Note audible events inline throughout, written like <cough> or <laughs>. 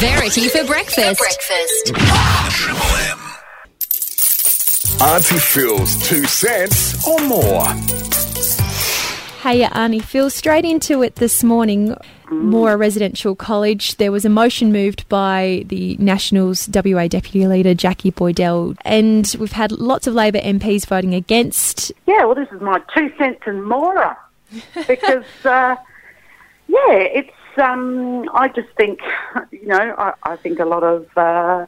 Verity for breakfast. breakfast. Auntie Fil's two cents or more. Hey, Arnie, Fil, straight into it this morning. Moora Residential College. There was a motion moved by the Nationals WA Deputy Leader Jacqui Boydell, and we've had lots of Labor MPs voting against. Yeah, well, this is my two cents and more <laughs> because, uh, yeah, it's. Um, I just think, you know, I, I think a lot of uh,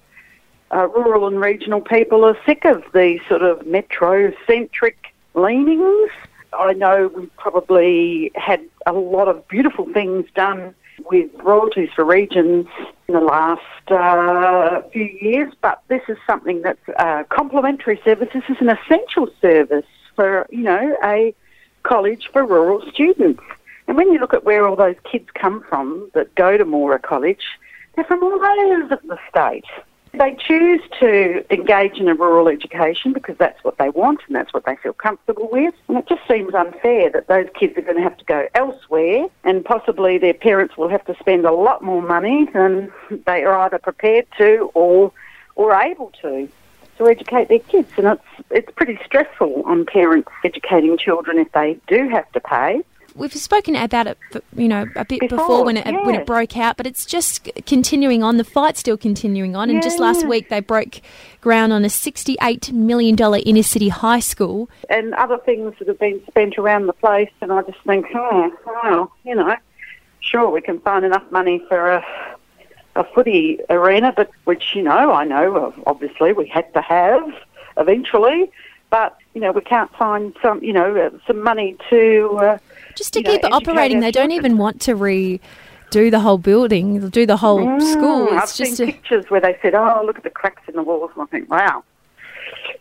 uh, rural and regional people are sick of these sort of metro-centric leanings. I know we've probably had a lot of beautiful things done with royalties for regions in the last uh, few years, but this is something that's a complementary service. This is an essential service for, you know, a college for rural students. And when you look at where all those kids come from that go to Moora College, they're from all over the state. They choose to engage in a rural education because that's what they want and that's what they feel comfortable with. And it just seems unfair that those kids are going to have to go elsewhere and possibly their parents will have to spend a lot more money than <laughs> they are either prepared to or or able to to educate their kids. And it's it's pretty stressful on parents educating children if they do have to pay. We've spoken about it, you know, a bit before, Before, when it when it broke out, but it's just continuing on. The fight's still continuing on, and just last Yeah. week they broke ground on a sixty-eight million dollar inner city high school. and other things that have been spent around the place. And I just think, oh, well, you know, sure, we can find enough money for a, a footy arena, but which, you know, I know obviously we had to have eventually, but, you know, we can't find some, you know, uh, some money to. Uh, Just to you know, keep it operating, they don't even want to redo the whole building, do the whole school. Mm, I've just seen a, pictures where they said, "Oh, look at the cracks in the walls," and I think, "Wow,"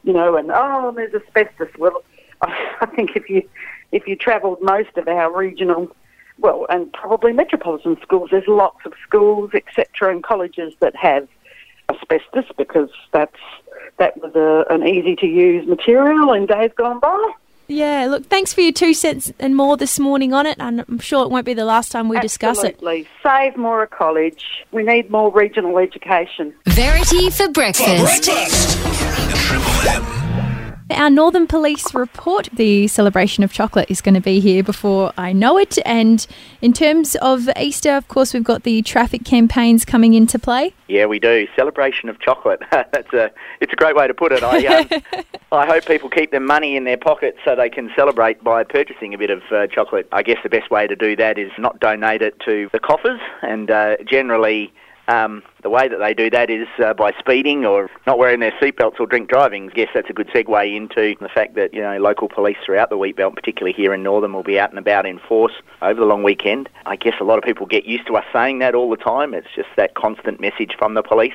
you know, and oh, there's asbestos. Well, <laughs> I think if you if you travelled most of our regional, well, and probably metropolitan schools, there's lots of schools, etc., and colleges that have asbestos because that's that was a, an easy to use material in days gone by. yeah. Look, thanks for your two cents and more this morning on it, and I'm sure it won't be the last time we discuss it. Absolutely, save Moora College. We need more regional education. Verity for breakfast. Our Northam Police report the celebration of chocolate is going to be here before I know it. And in terms of Easter, of course, we've got the traffic campaigns coming into play. Yeah, we do. Celebration of chocolate. <laughs> That's a it's a great way to put it. I um, <laughs> I hope people keep their money in their pockets so they can celebrate by purchasing a bit of uh, chocolate. I guess the best way to do that is not donate it to the coffers, and uh, generally. Um, the way that they do that is uh, by speeding or not wearing their seatbelts or drink driving. I guess that's a good segue into the fact that you know local police throughout the wheat belt, particularly here in Northam, will be out and about in force over the long weekend. I guess a lot of people get used to us saying that all the time. It's just that constant message from the police.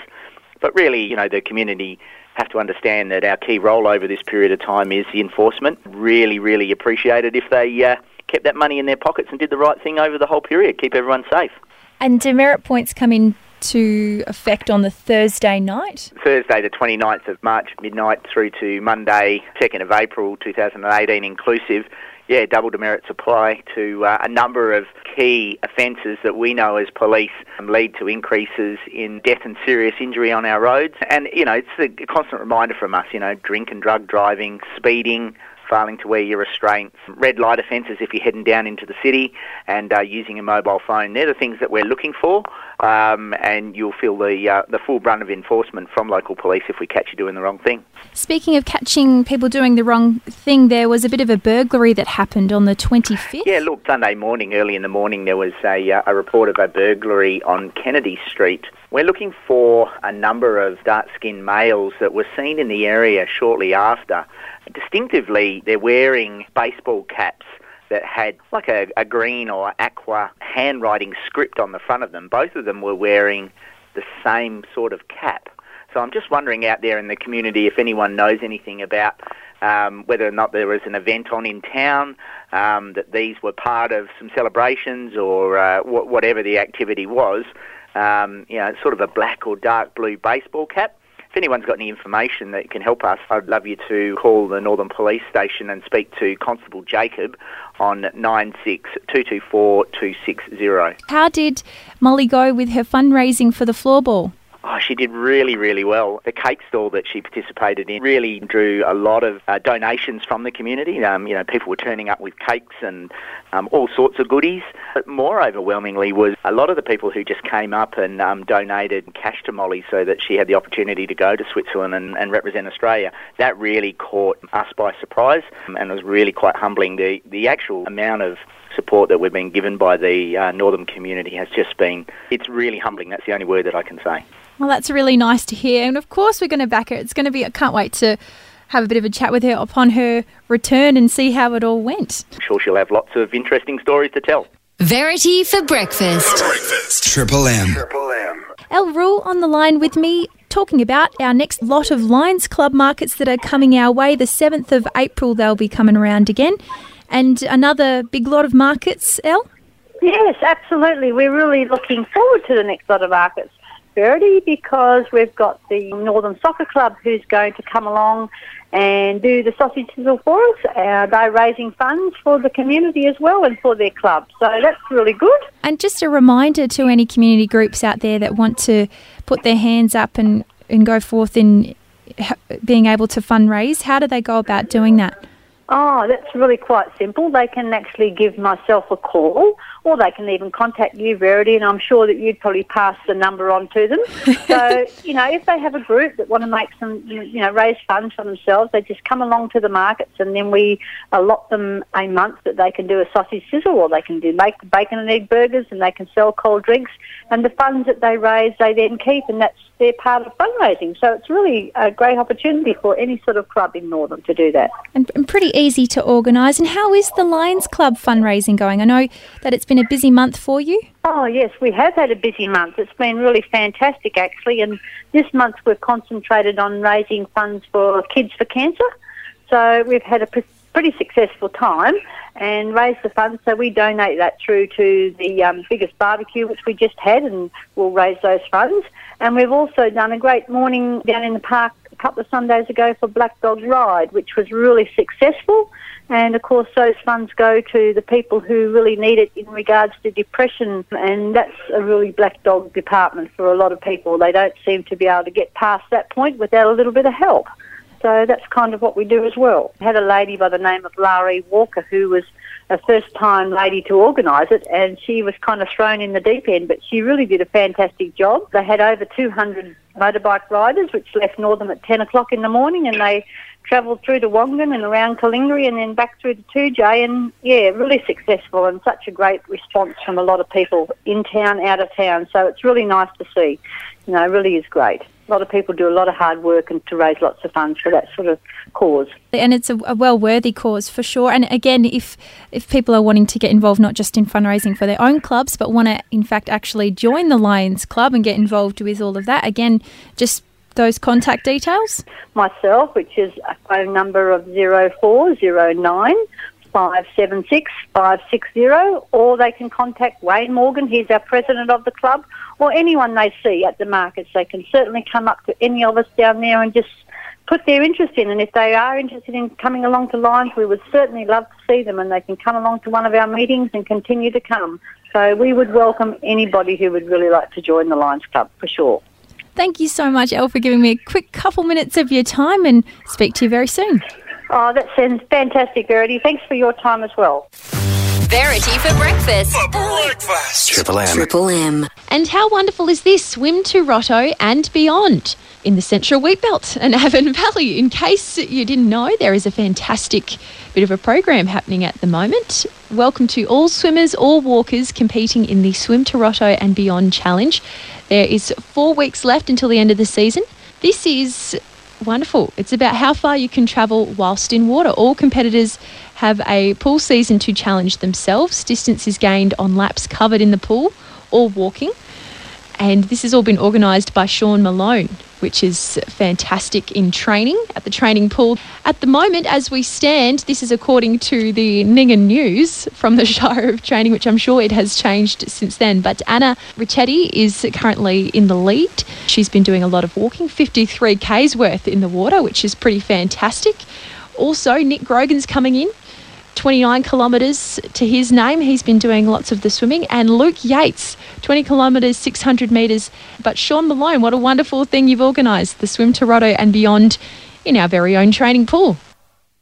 But really, you know, the community have to understand that our key role over this period of time is the enforcement. Really, really appreciate it if they uh, kept that money in their pockets and did the right thing over the whole period, keep everyone safe. And demerit points come into effect on the Thursday night. Thursday, the 29th of March, midnight, through to Monday, 2nd of April 2018 inclusive. Yeah, double demerits apply to uh, a number of key offences that we know as police um, lead to increases in death and serious injury on our roads. And, you know, it's a constant reminder from us, you know, drink and drug driving, speeding, failing to wear your restraints, red light offences if you're heading down into the city, and uh, using a mobile phone. They're the things that we're looking for, um, and you'll feel the uh, the full brunt of enforcement from local police if we catch you doing the wrong thing. Speaking of catching people doing the wrong thing, there was a bit of a burglary that happened on the 25th. Yeah, look, Sunday morning, early in the morning, there was a, uh, a report of a burglary on Kennedy Street. We're looking for a number of dark-skinned males that were seen in the area shortly after. Distinctively, they're wearing baseball caps that had like a, a green or aqua handwriting script on the front of them. Both of them were wearing the same sort of cap. So I'm just wondering out there in the community if anyone knows anything about um, whether or not there was an event on in town, um, that these were part of some celebrations or uh, wh- whatever the activity was. Um, you know, sort of a black or dark blue baseball cap. If anyone's got any information that can help us, I'd love you to call the Northam Police Station and speak to Constable Jacob on 96224260. How did Molly go with her fundraising for the floorball? Oh, she did really, really well. The cake stall that she participated in really drew a lot of uh, donations from the community. Um, you know, people were turning up with cakes and um, all sorts of goodies. But more overwhelmingly was a lot of the people who just came up and um, donated cash to Molly so that she had the opportunity to go to Switzerland and, and represent Australia. That really caught us by surprise um, and was really quite humbling. The, the actual amount of support that we've been given by the uh, Northam community has just been, it's really humbling. That's the only word that I can say. Well, that's really nice to hear. And of course, we're going to back her. It's going to be, I can't wait to have a bit of a chat with her upon her return and see how it all went. I'm sure she'll have lots of interesting stories to tell. Verity for breakfast. Breakfast. Triple M. Triple M. El Rewell on the line with me, talking about our next lot of Lions Club markets that are coming our way. The 7th of April, they'll be coming around again. And another big lot of markets, El? Yes, absolutely. We're really looking forward to the next lot of markets. Because we've got the Northam Soccer Club who's going to come along and do the sausage sizzle for us. Uh, they're raising funds for the community as well and for their club. So that's really good. And just a reminder to any community groups out there that want to put their hands up and, and go forth in being able to fundraise, how do they go about doing that? Oh, that's really quite simple. They can actually give myself a call or they can even contact you, Verity, and I'm sure that you'd probably pass the number on to them. <laughs> so, you know, if they have a group that want to make some, you know, raise funds for themselves, they just come along to the markets and then we allot them a month that they can do a sausage sizzle or they can do make bacon and egg burgers and they can sell cold drinks. And the funds that they raise, they then keep, and that's their part of fundraising. So it's really a great opportunity for any sort of club in Northam to do that. And, and pretty easy to organise. And how is the Lions Club fundraising going? I know that it's been a busy month for you. Oh, yes, we have had a busy month. It's been really fantastic, actually. And this month we've concentrated on raising funds for Kids for Cancer. So we've had a pretty successful time and raised the funds. So we donate that through to the um, biggest barbecue, which we just had, and we'll raise those funds. And we've also done a great morning down in the park couple of Sundays ago for Black Dog Ride, which was really successful. And of course, those funds go to the people who really need it in regards to depression. And that's a really black dog department for a lot of people. They don't seem to be able to get past that point without a little bit of help. So that's kind of what we do as well. I had a lady by the name of Laurie Walker who was a first time lady to organise it and she was kind of thrown in the deep end, but she really did a fantastic job. They had over 200 motorbike riders which left Northam at 10 o'clock in the morning and they travelled through to Wongan and around Calingiri and then back through to Toodyay and yeah, really successful and such a great response from a lot of people in town, out of town. So it's really nice to see. You know, really is great. A lot of people do a lot of hard work and to raise lots of funds for that sort of cause. And it's a, a well worthy cause for sure. And again, if if people are wanting to get involved not just in fundraising for their own clubs, but want to in fact actually join the Lions Club and get involved with all of that, again, just those contact details. Myself, which is a phone number of 0409 576 560, or they can contact Wayne Morgan, he's our president of the club, or anyone they see at the markets. They can certainly come up to any of us down there and just put their interest in. And if they are interested in coming along to Lions, we would certainly love to see them and they can come along to one of our meetings and continue to come. So we would welcome anybody who would really like to join the Lions Club for sure. Thank you so much, El, for giving me a quick couple minutes of your time and speak to you very soon. Oh, that sounds fantastic, Verity. Thanks for your time as well. Verity for breakfast. For breakfast. Triple M. Triple M. And how wonderful is this? Swim to Rotto and beyond in the Central Wheatbelt and <laughs> Avon Valley. In case you didn't know, there is a fantastic bit of a program happening at the moment. Welcome to all swimmers, all walkers competing in the Swim to Rotto and Beyond Challenge. There is four weeks left until the end of the season. This is wonderful. It's about how far you can travel whilst in water. All competitors have a pool season to challenge themselves. Distance is gained on laps covered in the pool or walking. And this has all been organised by Sean Malone which is fantastic in Trayning at the Trayning pool. At the moment, as we stand, this is according to the Ningen News from the <laughs> Shire of Trayning, which I'm sure it has changed since then. But Anna Richetti is currently in the lead. She's been doing a lot of walking, 53 k's worth in the water, which is pretty fantastic. Also, Nick Grogan's coming in. 29 kilometres to his name. He's been doing lots of the swimming. And Luke Yates, 20 kilometres, 600 metres. But Sean Malone, what a wonderful thing you've organised the Swim to Rotto and beyond in our very own Trayning pool.